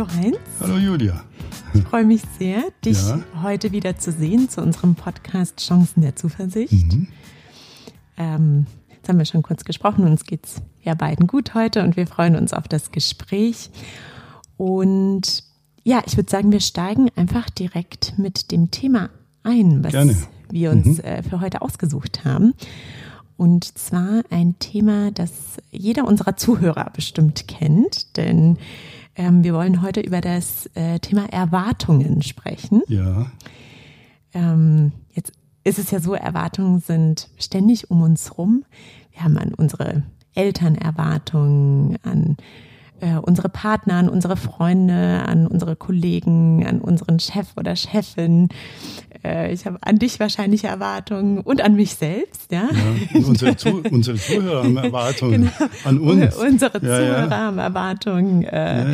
Hallo Heinz. Hallo Julia. Ich freue mich sehr, dich ja. heute wieder zu sehen zu unserem Podcast Chancen der Zuversicht. Mhm. Ähm, jetzt haben wir schon kurz gesprochen, uns geht es ja beiden gut heute und wir freuen uns auf das Gespräch. Und ja, ich würde sagen, wir steigen einfach direkt mit dem Thema ein, was Gerne. wir uns mhm. äh, für heute ausgesucht haben. Und zwar ein Thema, das jeder unserer Zuhörer bestimmt kennt, denn ähm, wir wollen heute über das äh, Thema Erwartungen sprechen. Ja. Ähm, jetzt ist es ja so, Erwartungen sind ständig um uns rum. Wir haben an unsere Eltern Erwartungen, an äh, unsere Partner, an unsere Freunde, an unsere Kollegen, an unseren Chef oder Chefin. Äh, ich habe an dich wahrscheinlich Erwartungen und an mich selbst. Ja, ja unsere, Zu unsere Zuhörer haben Erwartungen genau. an uns. Unsere ja, Zuhörer ja. haben Erwartungen. Äh,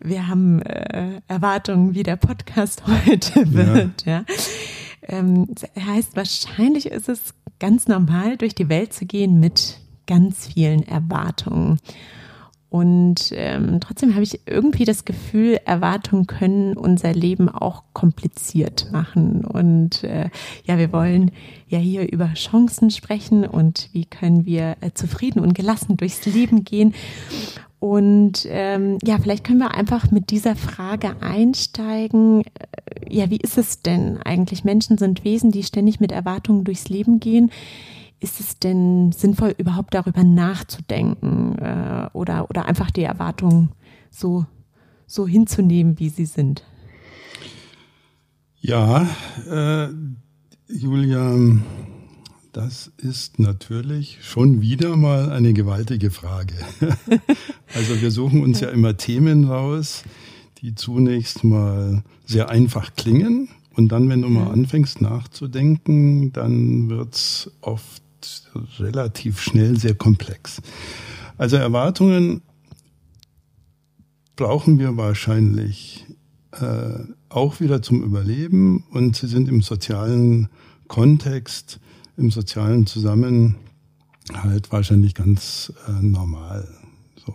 wir haben äh, Erwartungen, wie der Podcast heute wird. Ja. Ähm, heißt, wahrscheinlich ist es ganz normal, durch die Welt zu gehen mit ganz vielen Erwartungen. Und ähm, trotzdem habe ich irgendwie das Gefühl, Erwartungen können unser Leben auch kompliziert machen. Und äh, ja, wir wollen ja hier über Chancen sprechen und wie können wir äh, zufrieden und gelassen durchs Leben gehen. Und ähm, ja, vielleicht können wir einfach mit dieser Frage einsteigen. Äh, ja, wie ist es denn eigentlich? Menschen sind Wesen, die ständig mit Erwartungen durchs Leben gehen ist es denn sinnvoll, überhaupt darüber nachzudenken äh, oder, oder einfach die Erwartungen so, so hinzunehmen, wie sie sind? Ja, äh, Julia, das ist natürlich schon wieder mal eine gewaltige Frage. also wir suchen uns ja immer Themen raus, die zunächst mal sehr einfach klingen. Und dann, wenn du mal anfängst nachzudenken, dann wird's oft relativ schnell sehr komplex. Also Erwartungen brauchen wir wahrscheinlich äh, auch wieder zum Überleben und sie sind im sozialen Kontext, im sozialen Zusammenhalt wahrscheinlich ganz äh, normal. So.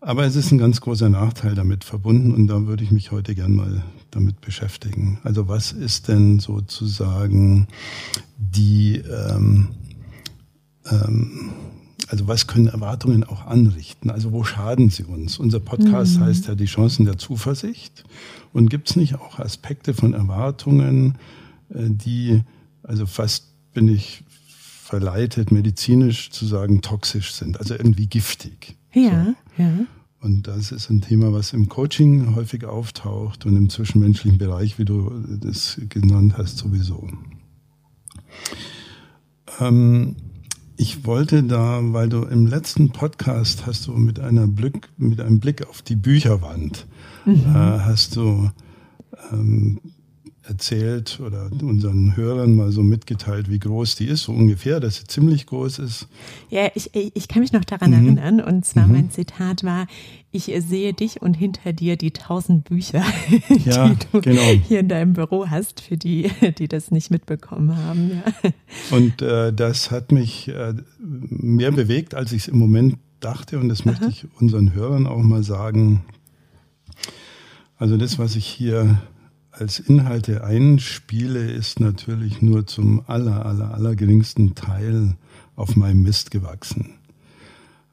Aber es ist ein ganz großer Nachteil damit verbunden und da würde ich mich heute gern mal damit beschäftigen. Also was ist denn sozusagen die, ähm, ähm, also was können Erwartungen auch anrichten? Also wo schaden sie uns? Unser Podcast mhm. heißt ja die Chancen der Zuversicht. Und gibt es nicht auch Aspekte von Erwartungen, äh, die, also fast bin ich verleitet, medizinisch zu sagen, toxisch sind, also irgendwie giftig. Ja, so. ja. Und das ist ein Thema, was im Coaching häufig auftaucht und im zwischenmenschlichen Bereich, wie du das genannt hast, sowieso. Ähm, ich wollte da, weil du im letzten Podcast hast du mit einer Blick, mit einem Blick auf die Bücherwand, mhm. äh, hast du ähm, erzählt oder unseren Hörern mal so mitgeteilt, wie groß die ist, so ungefähr, dass sie ziemlich groß ist. Ja, ich, ich kann mich noch daran mhm. erinnern und zwar mhm. mein Zitat war, ich sehe dich und hinter dir die tausend Bücher, ja, die du genau. hier in deinem Büro hast, für die, die das nicht mitbekommen haben. Ja. Und äh, das hat mich äh, mehr bewegt, als ich es im Moment dachte und das Aha. möchte ich unseren Hörern auch mal sagen. Also das, was ich hier als Inhalte einspiele, ist natürlich nur zum aller, aller, aller geringsten Teil auf meinem Mist gewachsen.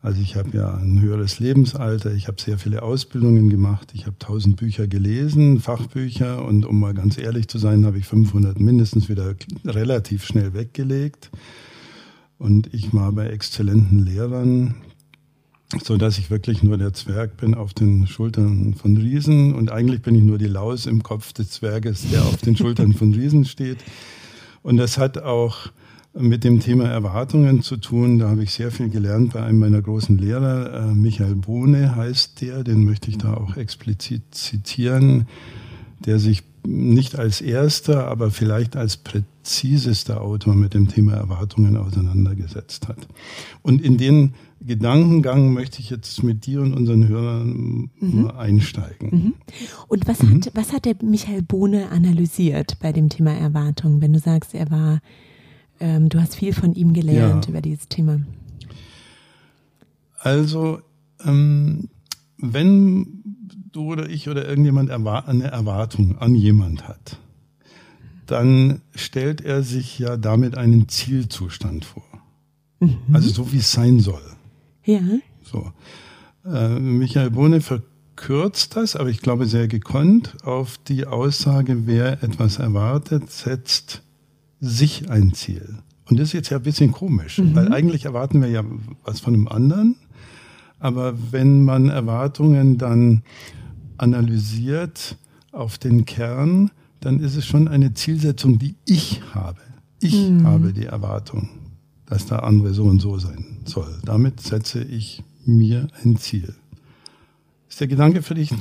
Also ich habe ja ein höheres Lebensalter, ich habe sehr viele Ausbildungen gemacht, ich habe tausend Bücher gelesen, Fachbücher und um mal ganz ehrlich zu sein, habe ich 500 mindestens wieder relativ schnell weggelegt. Und ich war bei exzellenten Lehrern, so dass ich wirklich nur der Zwerg bin auf den Schultern von Riesen und eigentlich bin ich nur die Laus im Kopf des Zwerges, der auf den Schultern von Riesen steht. Und das hat auch mit dem Thema Erwartungen zu tun. Da habe ich sehr viel gelernt bei einem meiner großen Lehrer, äh, Michael Bohne heißt der, den möchte ich da auch explizit zitieren, der sich nicht als erster, aber vielleicht als präzisester Autor mit dem Thema Erwartungen auseinandergesetzt hat. Und in den Gedankengang möchte ich jetzt mit dir und unseren Hörern mhm. einsteigen. Mhm. Und was, mhm. hat, was hat der Michael Bohne analysiert bei dem Thema Erwartung, wenn du sagst, er war, ähm, du hast viel von ihm gelernt ja. über dieses Thema? Also, ähm, wenn du oder ich oder irgendjemand eine Erwartung an jemand hat, dann stellt er sich ja damit einen Zielzustand vor. Mhm. Also so wie es sein soll. Ja. So. Äh, Michael Bohne verkürzt das, aber ich glaube sehr gekonnt, auf die Aussage, wer etwas erwartet, setzt sich ein Ziel. Und das ist jetzt ja ein bisschen komisch, mhm. weil eigentlich erwarten wir ja was von einem anderen. Aber wenn man Erwartungen dann analysiert auf den Kern, dann ist es schon eine Zielsetzung, die ich habe. Ich mhm. habe die Erwartung, dass der andere so und so sein soll. Damit setze ich mir ein Ziel. Ist der Gedanke für dich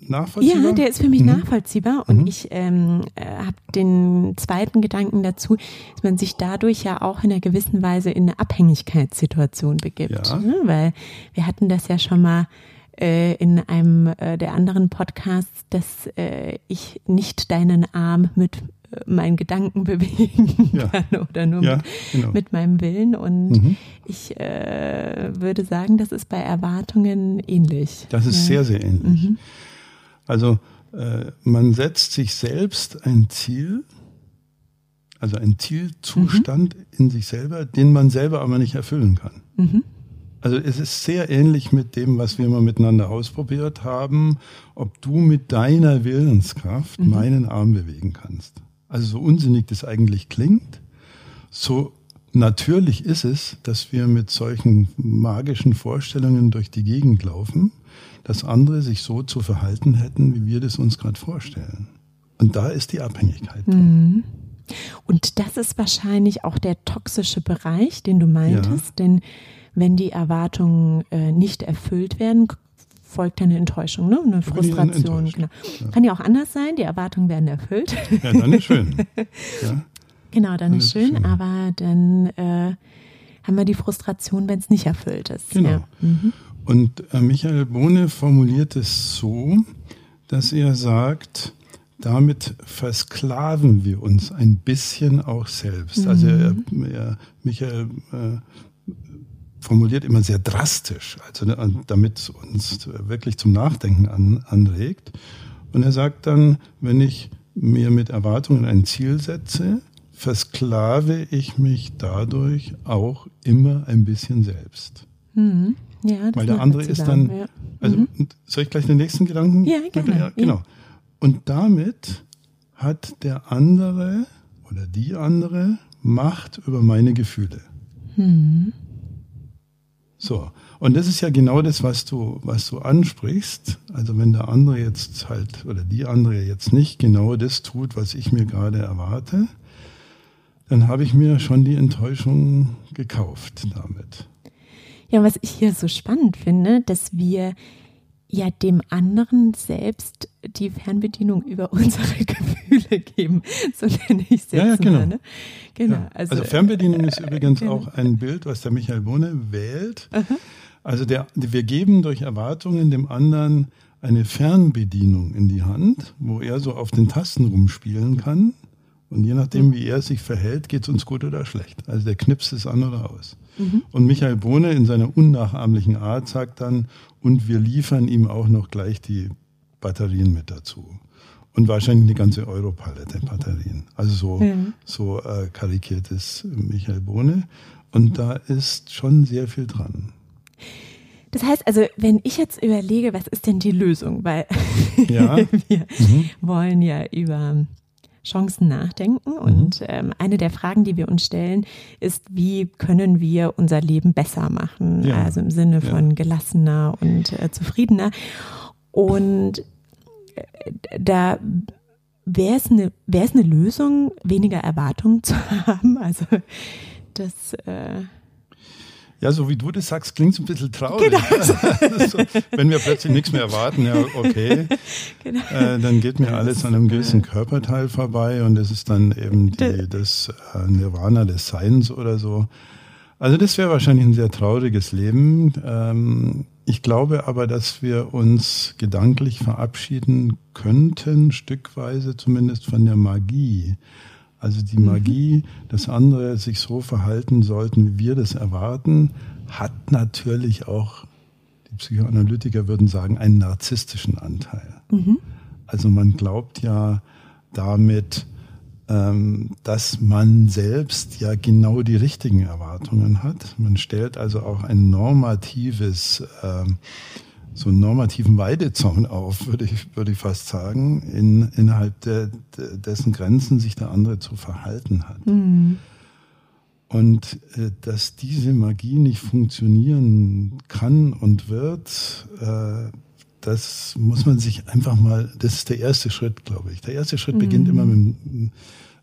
nachvollziehbar? Ja, der ist für mich mhm. nachvollziehbar. Und mhm. ich ähm, äh, habe den zweiten Gedanken dazu, dass man sich dadurch ja auch in einer gewissen Weise in eine Abhängigkeitssituation begibt. Ja. Ne? Weil wir hatten das ja schon mal äh, in einem äh, der anderen Podcasts, dass äh, ich nicht deinen Arm mit meinen Gedanken bewegen ja. kann oder nur ja, mit, genau. mit, meinem Willen. Und mhm. ich äh, würde sagen, das ist bei Erwartungen ähnlich. Das ist ja. sehr, sehr ähnlich. Mhm. Also äh, man setzt sich selbst ein Ziel, also ein Zielzustand mhm. in sich selber, den man selber aber nicht erfüllen kann. Mhm. Also es ist sehr ähnlich mit dem, was wir mal miteinander ausprobiert haben, ob du mit deiner Willenskraft mhm. meinen Arm bewegen kannst. Also so unsinnig das eigentlich klingt, so natürlich ist es, dass wir mit solchen magischen Vorstellungen durch die Gegend laufen, dass andere sich so zu verhalten hätten, wie wir das uns gerade vorstellen. Und da ist die Abhängigkeit. Mhm. Und das ist wahrscheinlich auch der toxische Bereich, den du meintest, ja. denn wenn die Erwartungen äh, nicht erfüllt werden, folgt eine Enttäuschung, ne? eine Frustration. Genau. Ja. Kann ja auch anders sein, die Erwartungen werden erfüllt. Ja, dann ist schön. Ja. Genau, dann, dann ist schön, schön, aber dann äh, haben wir die Frustration, wenn es nicht erfüllt ist. Genau. Ja. Mhm. Und äh, Michael Bohne formuliert es so, dass er sagt, damit versklaven wir uns ein bisschen auch selbst. Also mhm. Also er, er, Michael äh, formuliert immer sehr drastisch, also ne, damit es uns wirklich zum Nachdenken an, anregt. Und er sagt dann, wenn ich mir mit Erwartungen ein Ziel setze, versklave ich mich dadurch auch immer ein bisschen selbst. Mhm. Ja, Weil der andere ist dann, ja. also mhm. soll ich gleich den nächsten Gedanken? Ja, gerne. Ja, genau. Und damit hat der andere oder die andere Macht über meine Gefühle. Mhm. So. Und das ist ja genau das, was du, was du ansprichst. Also wenn der andere jetzt halt oder die andere jetzt nicht genau das tut, was ich mir gerade erwarte, dann habe ich mir schon die Enttäuschung gekauft damit. Ja, was ich hier so spannend finde, dass wir ja dem anderen selbst die Fernbedienung über unsere Gefühle geben. So nenne ich es jetzt. Ja, ja genau. Mal, ne? genau. Ja. Also, also, Fernbedienung ist übrigens genau. auch ein Bild, was der Michael Bohne wählt. Aha. Also der, wir geben durch Erwartungen dem anderen eine Fernbedienung in die Hand, wo er so auf den Tasten rumspielen kann. Und je nachdem, wie er sich verhält, geht es uns gut oder schlecht. Also der knipst es an oder aus. Mhm. Und Michael Bohne in seiner unnachahmlichen Art sagt dann, und wir liefern ihm auch noch gleich die Batterien mit dazu. Und wahrscheinlich eine ganze Europalette Batterien. Also so, mhm. so äh, karikiert ist Michael Bohne. Und da ist schon sehr viel dran. Das heißt also, wenn ich jetzt überlege, was ist denn die Lösung? Weil ja. wir mhm. wollen ja über Chancen nachdenken. Mhm. Und ähm, eine der Fragen, die wir uns stellen, ist, wie können wir unser Leben besser machen? Ja. Also im Sinne von ja. gelassener und äh, zufriedener. Und äh, da wäre es eine, wäre es eine Lösung, weniger Erwartungen zu haben. Also das äh, ja, so wie du das sagst, klingt es ein bisschen traurig. Genau. so, wenn wir plötzlich nichts mehr erwarten, ja, okay, genau. äh, dann geht mir alles an einem gewissen Körperteil vorbei und das ist dann eben die, das äh, Nirvana des Seins oder so. Also das wäre wahrscheinlich ein sehr trauriges Leben. Ähm, ich glaube aber, dass wir uns gedanklich verabschieden könnten, stückweise zumindest von der Magie. Also die Magie, dass andere sich so verhalten sollten, wie wir das erwarten, hat natürlich auch die Psychoanalytiker würden sagen, einen narzisstischen Anteil. Mhm. Also man glaubt ja damit, ähm, dass man selbst ja genau die richtigen Erwartungen hat. Man stellt also auch ein normatives, ähm, so einen normativen Weidezaun auf, würde ich, würde ich fast sagen, in, innerhalb der, dessen Grenzen sich der andere zu verhalten hat. Mhm. Und äh, dass diese Magie nicht funktionieren kann und wird, äh, das muss man sich einfach mal, das ist der erste Schritt, glaube ich. Der erste Schritt mhm. beginnt immer mit,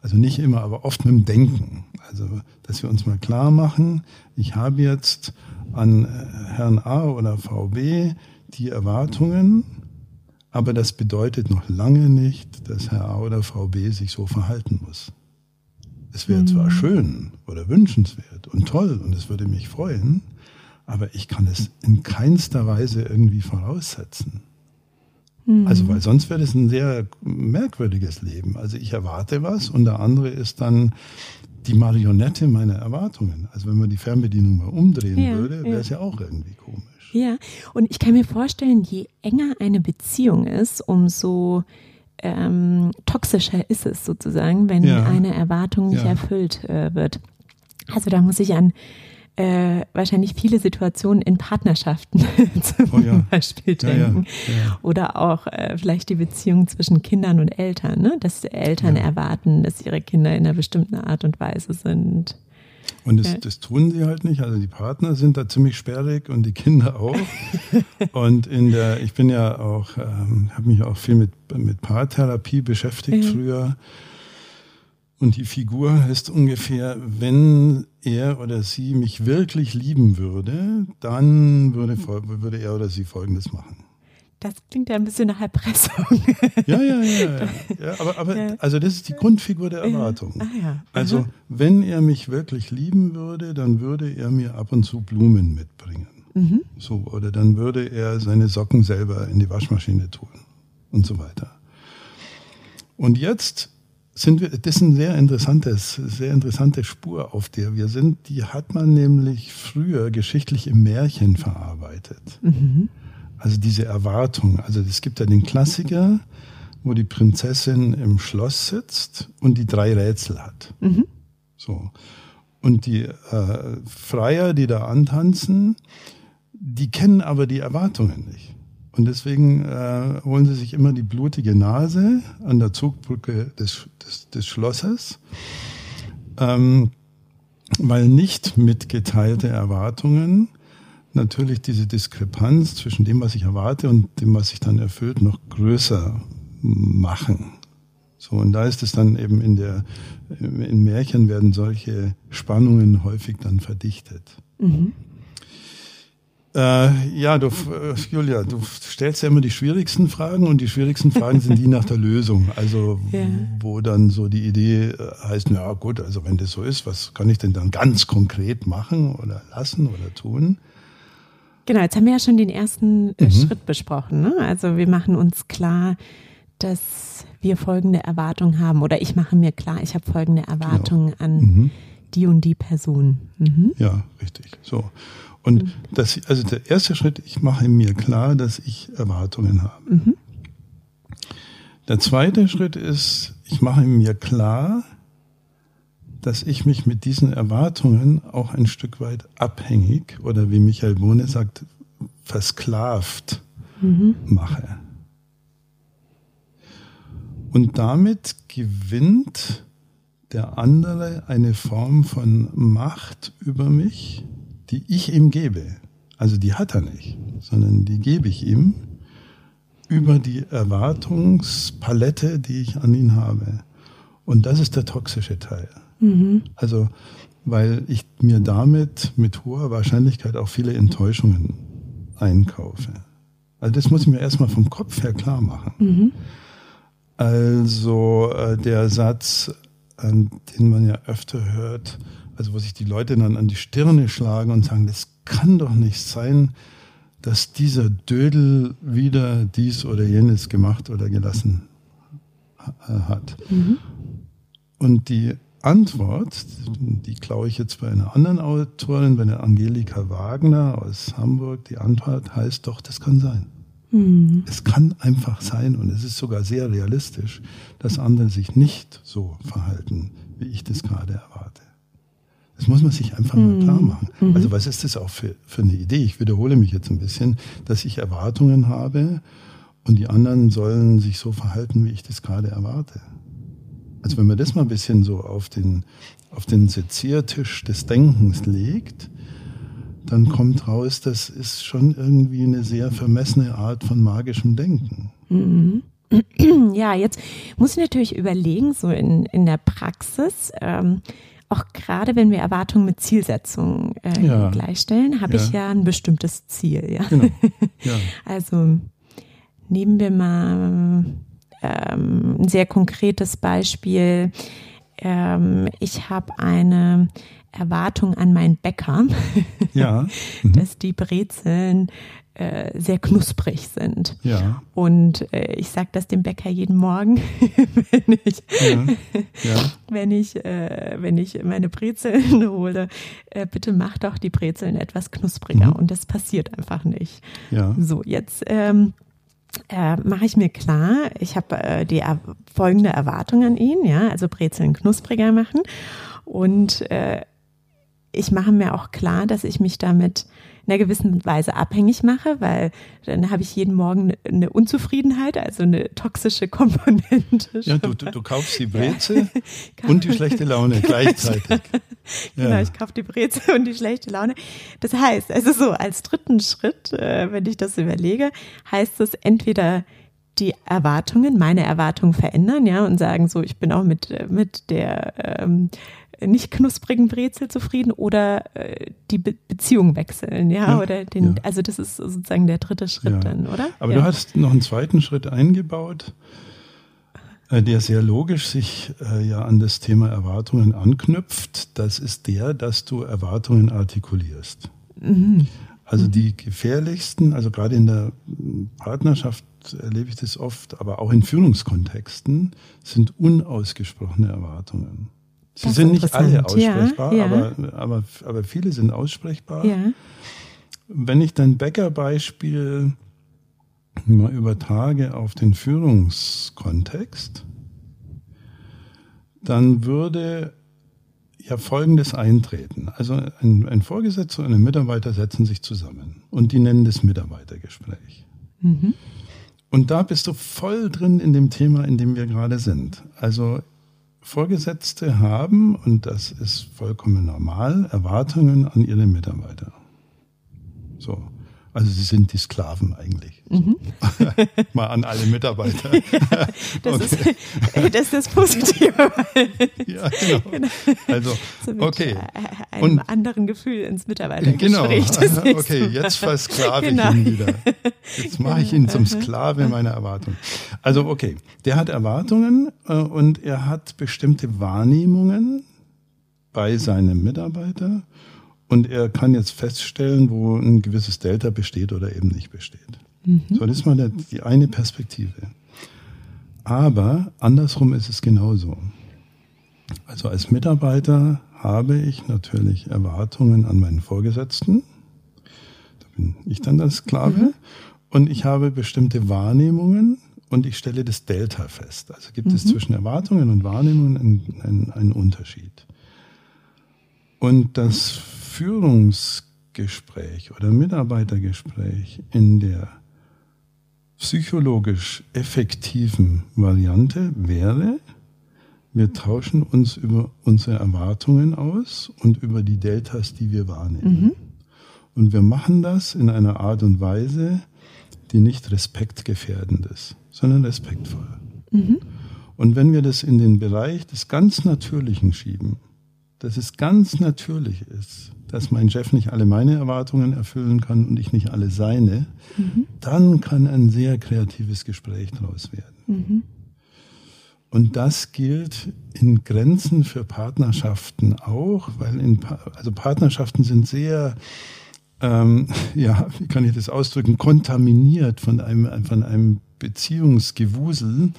also nicht immer, aber oft mit dem Denken. Also, dass wir uns mal klar machen, ich habe jetzt an äh, Herrn A oder VB die Erwartungen, aber das bedeutet noch lange nicht, dass Herr A oder VB sich so verhalten muss. Es wäre mhm. zwar schön oder wünschenswert und toll und es würde mich freuen, aber ich kann es in keinster Weise irgendwie voraussetzen. Mhm. Also, weil sonst wäre es ein sehr merkwürdiges Leben. Also ich erwarte was und der andere ist dann die Marionette meiner Erwartungen. Also wenn man die Fernbedienung mal umdrehen ja, würde, wäre es ja. ja auch irgendwie komisch. Ja, und ich kann mir vorstellen, je enger eine Beziehung ist, umso ähm, toxischer ist es sozusagen, wenn ja. eine Erwartung nicht erfüllt äh, wird. Also da muss ich an äh, wahrscheinlich viele Situationen in Partnerschaften zum oh ja. Beispiel denken. Ja, ja, Oder auch äh, vielleicht die Beziehung zwischen Kindern und Eltern, ne? dass Eltern erwarten, dass ihre Kinder in einer bestimmten Art und Weise sind. Und das, das tun sie halt nicht. Also die Partner sind da ziemlich sperrig und die Kinder auch. und in der, ich bin ja auch, ähm, habe mich auch viel mit, mit Paartherapie beschäftigt früher. Und die Figur ist ungefähr, wenn er oder sie mich wirklich lieben würde, dann würde, würde er oder sie Folgendes machen. Das klingt ja ein bisschen nach Erpressung. Ja, ja, ja. ja. ja aber aber ja. also das ist die Grundfigur der Erwartung. Ah. Also wenn er mich wirklich lieben würde, dann würde er mir ab und zu Blumen mitbringen. Mhm. So, oder dann würde er seine Socken selber in die Waschmaschine tun und so weiter. Und jetzt sind wir, das ist ein sehr interessantes, sehr interessante Spur, auf der wir sind. Die hat man nämlich früher geschichtlich im Märchen verarbeitet. Mhm. Also diese Erwartung. Also es gibt ja den Klassiker, wo die Prinzessin im Schloss sitzt und die drei Rätsel hat. Mhm. So. Und die äh, Freier, die da antanzen, die kennen aber die Erwartungen nicht. Und deswegen äh, holen sie sich immer die blutige Nase an der Zugbrücke des, des, des Schlosses, ähm, weil nicht mitgeteilte Erwartungen natürlich diese Diskrepanz zwischen dem, was ich erwarte und dem, was sich dann erfüllt, noch größer machen. So, und da ist es dann eben in der, in Märchen werden solche Spannungen häufig dann verdichtet. Mhm. Äh, ja, du, äh, Julia, du stellst ja immer die schwierigsten Fragen und die schwierigsten Fragen sind die nach der Lösung. Also, ja. wo dann so die Idee äh, heißt, na gut, also wenn das so ist, was kann ich denn dann ganz konkret machen oder lassen oder tun? Genau, jetzt haben wir ja schon den ersten äh, mhm. Schritt besprochen. Ne? Also wir machen uns klar, dass wir folgende Erwartungen haben oder ich mache mir klar, ich habe folgende Erwartungen genau. an mhm. Die und die Person. Mhm. Ja, richtig. So. Und mhm. das, also der erste Schritt, ich mache mir klar, dass ich Erwartungen habe. Mhm. Der zweite Schritt ist, ich mache mir klar, dass ich mich mit diesen Erwartungen auch ein Stück weit abhängig oder wie Michael Bohne sagt, versklavt mhm. mache. Und damit gewinnt der andere eine Form von Macht über mich, die ich ihm gebe, also die hat er nicht, sondern die gebe ich ihm über die Erwartungspalette, die ich an ihn habe. Und das ist der toxische Teil. Mhm. Also, weil ich mir damit mit hoher Wahrscheinlichkeit auch viele Enttäuschungen einkaufe. Also das muss ich mir erstmal vom Kopf her klar machen. Mhm. Also äh, der Satz, den man ja öfter hört, also wo sich die Leute dann an die Stirne schlagen und sagen, das kann doch nicht sein, dass dieser Dödel wieder dies oder jenes gemacht oder gelassen äh, hat. Mhm. Und die Antwort, die klaue ich jetzt bei einer anderen Autorin, bei der Angelika Wagner aus Hamburg, die Antwort heißt doch, das kann sein. Mhm. Es kann einfach sein und es ist sogar sehr realistisch, dass andere sich nicht so verhalten, wie ich das gerade erwarte. Das muss man sich einfach mal klar mhm. machen. Mhm. Also was ist das auch für, für eine Idee? Ich wiederhole mich jetzt ein bisschen, dass ich Erwartungen habe und die anderen sollen sich so verhalten, wie ich das gerade erwarte. Also wenn man das mal ein bisschen so auf den, auf den Seziertisch des Denkens legt, dann kommt raus, das ist schon irgendwie eine sehr vermessene Art von magischem Denken. Mhm. Ja, jetzt muss ich natürlich überlegen, so in, in der Praxis, ähm, auch gerade wenn wir Erwartungen mit Zielsetzungen äh, ja. gleichstellen, habe ja. ich ja ein bestimmtes Ziel. Ja? Genau. Ja. also nehmen wir mal ähm, ein sehr konkretes Beispiel. Ähm, ich habe eine Erwartung an meinen Bäcker, ja. Mhm. dass die Brezeln äh, sehr knusprig sind. Ja. Und äh, ich sage das dem Bäcker jeden Morgen, wenn ich, ja. Ja. wenn ich, äh, wenn ich meine Brezeln hole, äh, bitte mach doch die Brezeln etwas knuspriger. Mhm. Und das passiert einfach nicht. Ja. So, jetzt ähm, äh, mache ich mir klar, ich habe äh, die er folgende Erwartung an ihn, ja, also Brezeln knuspriger machen. Und äh, ich mache mir auch klar, dass ich mich damit in einer gewissen Weise abhängig mache, weil dann habe ich jeden Morgen eine Unzufriedenheit, also eine toxische Komponente. Ja, du, du, du kaufst die Brezel ja. und die schlechte Laune genau, gleichzeitig. genau, ja. ich kaufe die Brezel und die schlechte Laune. Das heißt, also so als dritten Schritt, äh, wenn ich das überlege, heißt es entweder die Erwartungen, meine Erwartungen verändern, ja, und sagen so, ich bin auch mit, mit der ähm, nicht knusprigen Brezel zufrieden oder äh, die Be Beziehung wechseln, ja, ja oder den, ja. also das ist sozusagen der dritte Schritt ja. dann, oder? Aber du hast noch einen zweiten Schritt eingebaut, äh, der sehr logisch sich äh, ja an das Thema Erwartungen anknüpft. Das ist der, dass du Erwartungen artikulierst. Mhm. Also mhm. die gefährlichsten, also gerade in der Partnerschaft erlebe ich das oft, aber auch in Führungskontexten sind unausgesprochene Erwartungen. Sie sind nicht alle aussprechbar, ja, ja. Aber, aber, aber viele sind aussprechbar. Ja. Wenn ich dein Bäckerbeispiel mal übertrage auf den Führungskontext, dann würde ja Folgendes eintreten. Also ein, ein Vorgesetzter und ein Mitarbeiter setzen sich zusammen und die nennen das Mitarbeitergespräch. Mhm. Und da bist du voll drin in dem Thema, in dem wir gerade sind. Also Vorgesetzte haben, und das ist vollkommen normal, Erwartungen an ihre Mitarbeiter. So. Also sie sind die Sklaven eigentlich. Mhm. Mal an alle Mitarbeiter. das, okay. ist, das ist das Positive. ja, genau. genau. Also, so okay. Einem Und, anderen Gefühl ins Mitarbeitergespräch. Genau. okay, jetzt versklave genau. ich ihn wieder. Jetzt mache ich ihn zum Sklave meiner Erwartungen. Also, okay. Der hat Erwartungen äh, und er hat bestimmte Wahrnehmungen bei seinem Mitarbeiter und er kann jetzt feststellen, wo ein gewisses Delta besteht oder eben nicht besteht. Mhm. So, das ist mal die eine Perspektive. Aber andersrum ist es genauso. Also als Mitarbeiter habe ich natürlich Erwartungen an meinen Vorgesetzten. Da bin ich dann der Sklave. Mhm. Und ich habe bestimmte Wahrnehmungen und ich stelle das Delta fest. Also gibt mhm. es zwischen Erwartungen und Wahrnehmungen einen, einen, einen Unterschied. Und das Führungsgespräch oder Mitarbeitergespräch in der psychologisch effektiven Variante wäre, wir tauschen uns über unsere Erwartungen aus und über die Deltas, die wir wahrnehmen. Mhm. Und wir machen das in einer Art und Weise, die nicht respektgefährdend ist, sondern respektvoll. Mhm. Und wenn wir das in den Bereich des ganz Natürlichen schieben, dass es ganz natürlich ist, dass mein Chef nicht alle meine Erwartungen erfüllen kann und ich nicht alle seine, mhm. dann kann ein sehr kreatives Gespräch daraus werden. Mhm. Und das gilt in Grenzen für Partnerschaften auch, weil in, also Partnerschaften sind sehr, ähm, ja, wie kann ich das ausdrücken, kontaminiert von einem, von einem Beziehungsgewusel,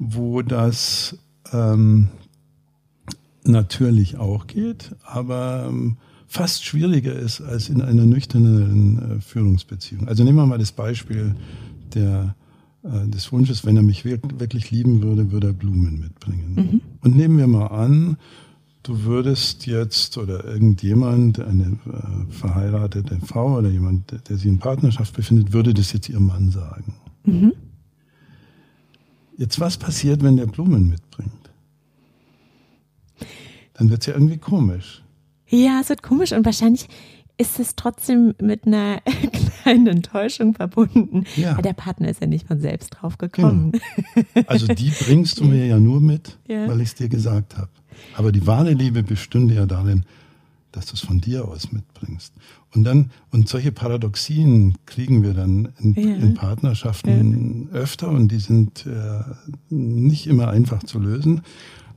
wo das ähm, natürlich auch geht, aber ähm, fast schwieriger ist als in einer nüchternen äh, Führungsbeziehung. Also nehmen wir mal das Beispiel der, äh, des Wunsches, wenn er mich wirklich lieben würde, würde er Blumen mitbringen. Mhm. Und nehmen wir mal an, du würdest jetzt oder irgendjemand, eine äh, verheiratete Frau oder jemand, der, der sich in Partnerschaft befindet, würde das jetzt ihrem Mann sagen. Mhm. Jetzt was passiert, wenn der Blumen mitbringt? Dann wird es ja irgendwie komisch. Ja, es wird komisch und wahrscheinlich ist es trotzdem mit einer kleinen Enttäuschung verbunden. Ja. Der Partner ist ja nicht von selbst drauf gekommen. Genau. Also die bringst du mir ja nur mit, ja. weil ich es dir gesagt habe. Aber die wahre Liebe bestünde ja darin, dass du es von dir aus mitbringst. Und dann, und solche Paradoxien kriegen wir dann in, ja. in Partnerschaften öfter und die sind äh, nicht immer einfach zu lösen.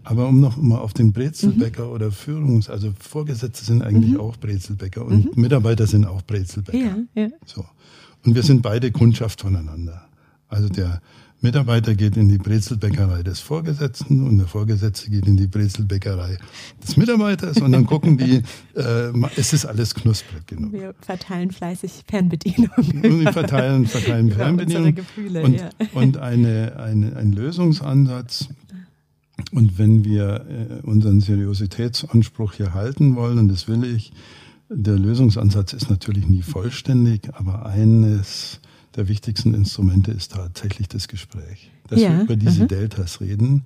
Aber um noch mal auf den Brezelbäcker mhm. oder Führungs-, also Vorgesetzte sind eigentlich mhm. auch Brezelbäcker und mhm. Mitarbeiter sind auch Brezelbäcker. Ja, ja. So. Und wir sind beide Kundschaft voneinander. Also der Mitarbeiter geht in die Brezelbäckerei des Vorgesetzten und der Vorgesetzte geht in die Brezelbäckerei des Mitarbeiters und dann gucken die, äh, es ist alles knusprig genug. Wir verteilen fleißig Fernbedienung. Wir verteilen, verteilen Fernbedienung. Gefühle, und, ja. und eine, eine, ein Lösungsansatz, und wenn wir äh, unseren Seriositätsanspruch hier halten wollen, und das will ich, der Lösungsansatz ist natürlich nie vollständig, aber eines der wichtigsten Instrumente ist tatsächlich das Gespräch. Dass ja. wir über diese mhm. Deltas reden.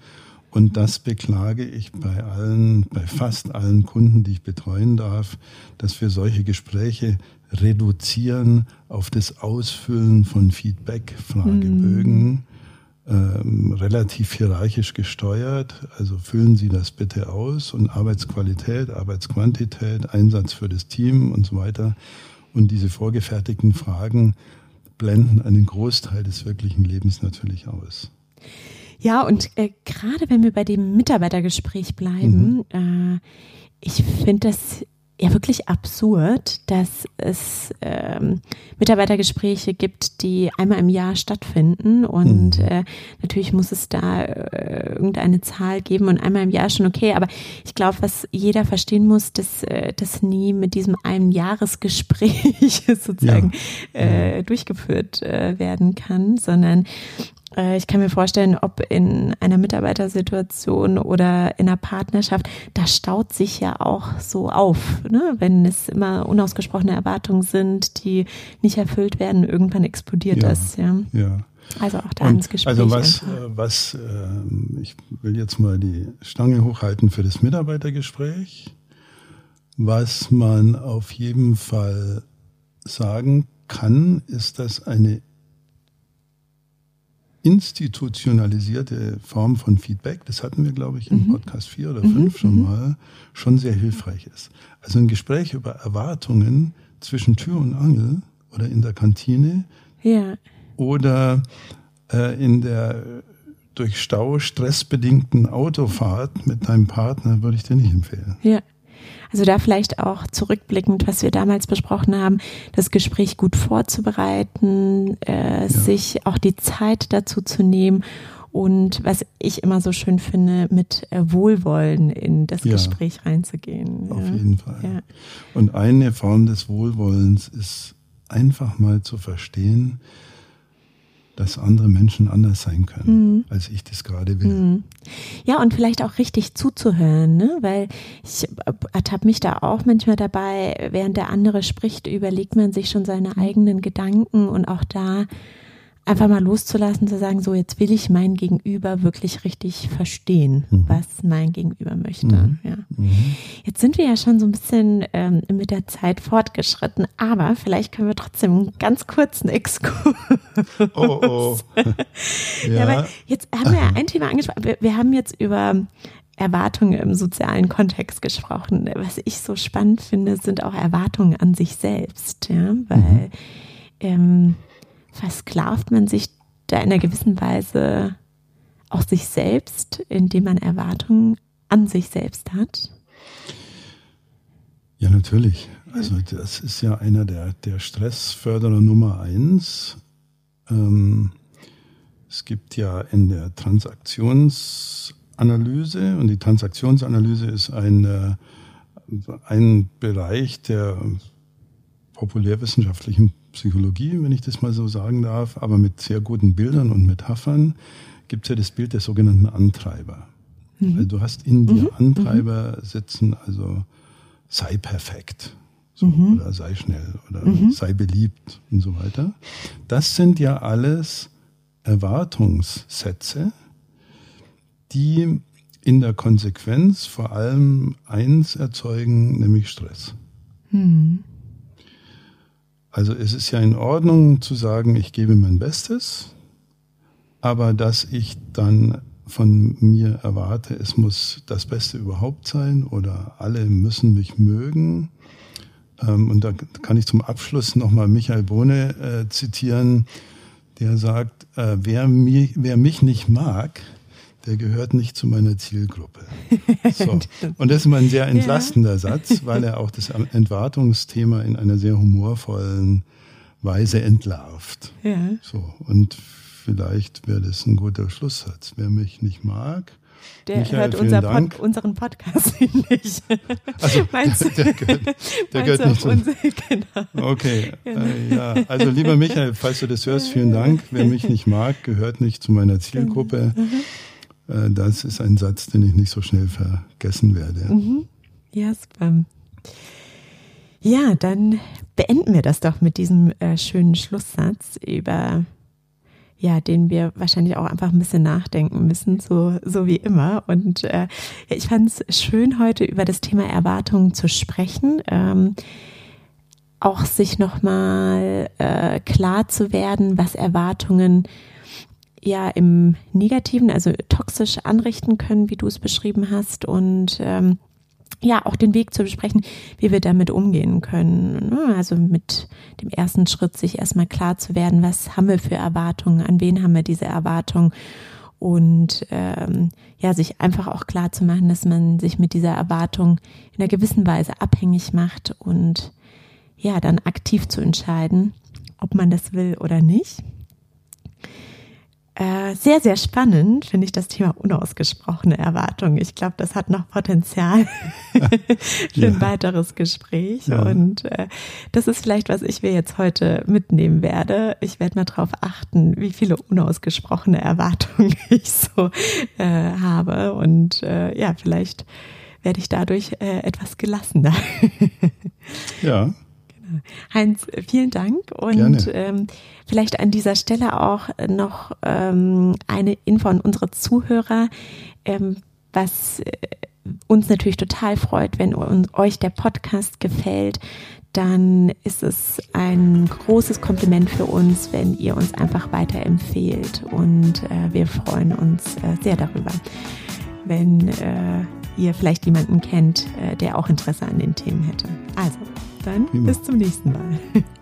Und das beklage ich bei allen, bei fast allen Kunden, die ich betreuen darf, dass wir solche Gespräche reduzieren auf das Ausfüllen von Feedback-Fragebögen. Mhm ähm, relativ hierarchisch gesteuert. Also füllen Sie das bitte aus und Arbeitsqualität, Arbeitsquantität, Einsatz für das Team und so weiter. Und diese vorgefertigten Fragen blenden einen Großteil des wirklichen Lebens natürlich aus. Ja, und äh, gerade wenn wir bei dem Mitarbeitergespräch bleiben, mhm. äh, ich finde das ja wirklich absurd, dass es ähm, Mitarbeitergespräche gibt, die einmal im Jahr stattfinden und mhm. äh, natürlich muss es da äh, irgendeine Zahl geben und einmal im Jahr schon okay, aber ich glaube, was jeder verstehen muss, dass äh, das nie mit diesem einen Jahresgespräch sozusagen ja. äh, durchgeführt äh, werden kann, sondern ich kann mir vorstellen, ob in einer Mitarbeitersituation oder in einer Partnerschaft, da staut sich ja auch so auf, ne? wenn es immer unausgesprochene Erwartungen sind, die nicht erfüllt werden, irgendwann explodiert ja, das. Ja. ja. Also auch da Und ins Gespräch. Also was, äh, was äh, ich will jetzt mal die Stange hochhalten für das Mitarbeitergespräch. Was man auf jeden Fall sagen kann, ist, dass eine institutionalisierte Form von Feedback, das hatten wir, glaube ich, im mhm. Podcast 4 oder 5 mhm. schon mhm. mal, schon sehr hilfreich ist. Also ein Gespräch über Erwartungen zwischen Tür und Angel oder in der Kantine ja. oder äh, in der durch Stau stressbedingten Autofahrt mit deinem Partner würde ich dir nicht empfehlen. Ja. Also da vielleicht auch zurückblickend, was wir damals besprochen haben, das Gespräch gut vorzubereiten, äh, ja. sich auch die Zeit dazu zu nehmen und was ich immer so schön finde, mit äh, Wohlwollen in das ja, Gespräch reinzugehen. Auf ja. jeden Fall. Ja. Und eine Form des Wohlwollens ist einfach mal zu verstehen, dass andere Menschen anders sein können, mhm. als ich das gerade will. Mhm. Ja, und vielleicht auch richtig zuzuhören, ne? weil ich ertappe mich da auch manchmal dabei, während der andere spricht, überlegt man sich schon seine eigenen Gedanken und auch da einfach mal loszulassen, zu sagen, so jetzt will ich mein Gegenüber wirklich richtig verstehen, mhm. was mein Gegenüber möchte. Mhm. Ja. Mhm. Jetzt sind wir ja schon so ein bisschen ähm, mit der Zeit fortgeschritten, aber vielleicht können wir trotzdem einen ganz kurzen Exkurs. Oh, oh. ja. ja, aber jetzt haben wir ja ein Thema angesprochen. Wir, wir haben jetzt über Erwartungen im sozialen Kontext gesprochen. Was ich so spannend finde, sind auch Erwartungen an sich selbst, ja, weil mhm. ähm, versklavt man sich da in einer gewissen Weise auch sich selbst, indem man Erwartungen an sich selbst hat? Ja, natürlich. Also das ist ja einer der, der Stressförderer Nummer eins. Ähm, es gibt ja in der Transaktionsanalyse und die Transaktionsanalyse ist ein, äh, ein Bereich der populärwissenschaftlichen Psychologie, wenn ich das mal so sagen darf, aber mit sehr guten Bildern und Metaphern gibt es ja das Bild der sogenannten Antreiber. Mhm. Also du hast in dir mhm. Antreiber sitzen, also sei perfekt so, mhm. oder sei schnell oder mhm. sei beliebt und so weiter. Das sind ja alles Erwartungssätze, die in der Konsequenz vor allem eins erzeugen, nämlich Stress. Mhm. Also es ist ja in Ordnung zu sagen, ich gebe mein Bestes, aber dass ich dann von mir erwarte, es muss das Beste überhaupt sein oder alle müssen mich mögen. Ähm, und da kann ich zum Abschluss nochmal Michael Bohne äh, zitieren, der sagt, äh, wer, mich, wer mich nicht mag, der gehört nicht zu meiner Zielgruppe. So. Und das ist mal ein sehr entlastender ja. Satz, weil er auch das Entwartungsthema in einer sehr humorvollen Weise entlarvt. Ja. So. Und vielleicht wäre das ein guter Schlusssatz. Wer mich nicht mag, der Michael, hört unser Pod, unseren Podcast nicht. Also, meinst du, der gehört, der gehört nicht zu unsere, genau. Okay, genau. Äh, ja. Also lieber Michael, falls du das hörst, vielen Dank. Wer mich nicht mag, gehört nicht zu meiner Zielgruppe. Mhm. Äh, das ist ein Satz, den ich nicht so schnell vergessen werde. Mhm. Ja, super. Ja, dann beenden wir das doch mit diesem äh, schönen Schlusssatz über ja, den wir wahrscheinlich auch einfach ein bisschen nachdenken müssen, so, so wie immer. Und äh, ich fand es schön, heute über das Thema Erwartungen zu sprechen. Ähm, auch sich nochmal äh, klar zu werden, was Erwartungen ja im Negativen, also toxisch anrichten können, wie du es beschrieben hast. Und ähm, ja, auch den Weg zu besprechen, wie wir damit umgehen können. Ne? Also mit dem ersten Schritt, sich erstmal klar zu werden, was haben wir für Erwartungen, an wen haben wir diese Erwartungen und ähm, ja, sich einfach auch klar zu machen, dass man sich mit dieser Erwartung in einer gewissen Weise abhängig macht und ja, dann aktiv zu entscheiden, ob man das will oder nicht. Äh, sehr, sehr spannend finde ich das Thema unausgesprochene Erwartungen. Ich glaube, das hat noch Potenzial für ein weiteres Gespräch. Ja. Und äh, das ist vielleicht, was ich mir jetzt heute mitnehmen werde. Ich werde mal darauf achten, wie viele unausgesprochene Erwartungen ich so äh, habe. Und äh, ja, vielleicht werde ich dadurch äh, etwas gelassener. ja. Heinz, vielen Dank. Und ähm, vielleicht an dieser Stelle auch noch ähm, eine Info an unsere Zuhörer, ähm, was äh, uns natürlich total freut, wenn euch der Podcast gefällt, dann ist es ein großes Kompliment für uns, wenn ihr uns einfach weiterempfehlt. Und äh, wir freuen uns äh, sehr darüber, wenn äh, ihr vielleicht jemanden kennt, äh, der auch Interesse an den Themen hätte. Also dann bis zum nächsten Mal.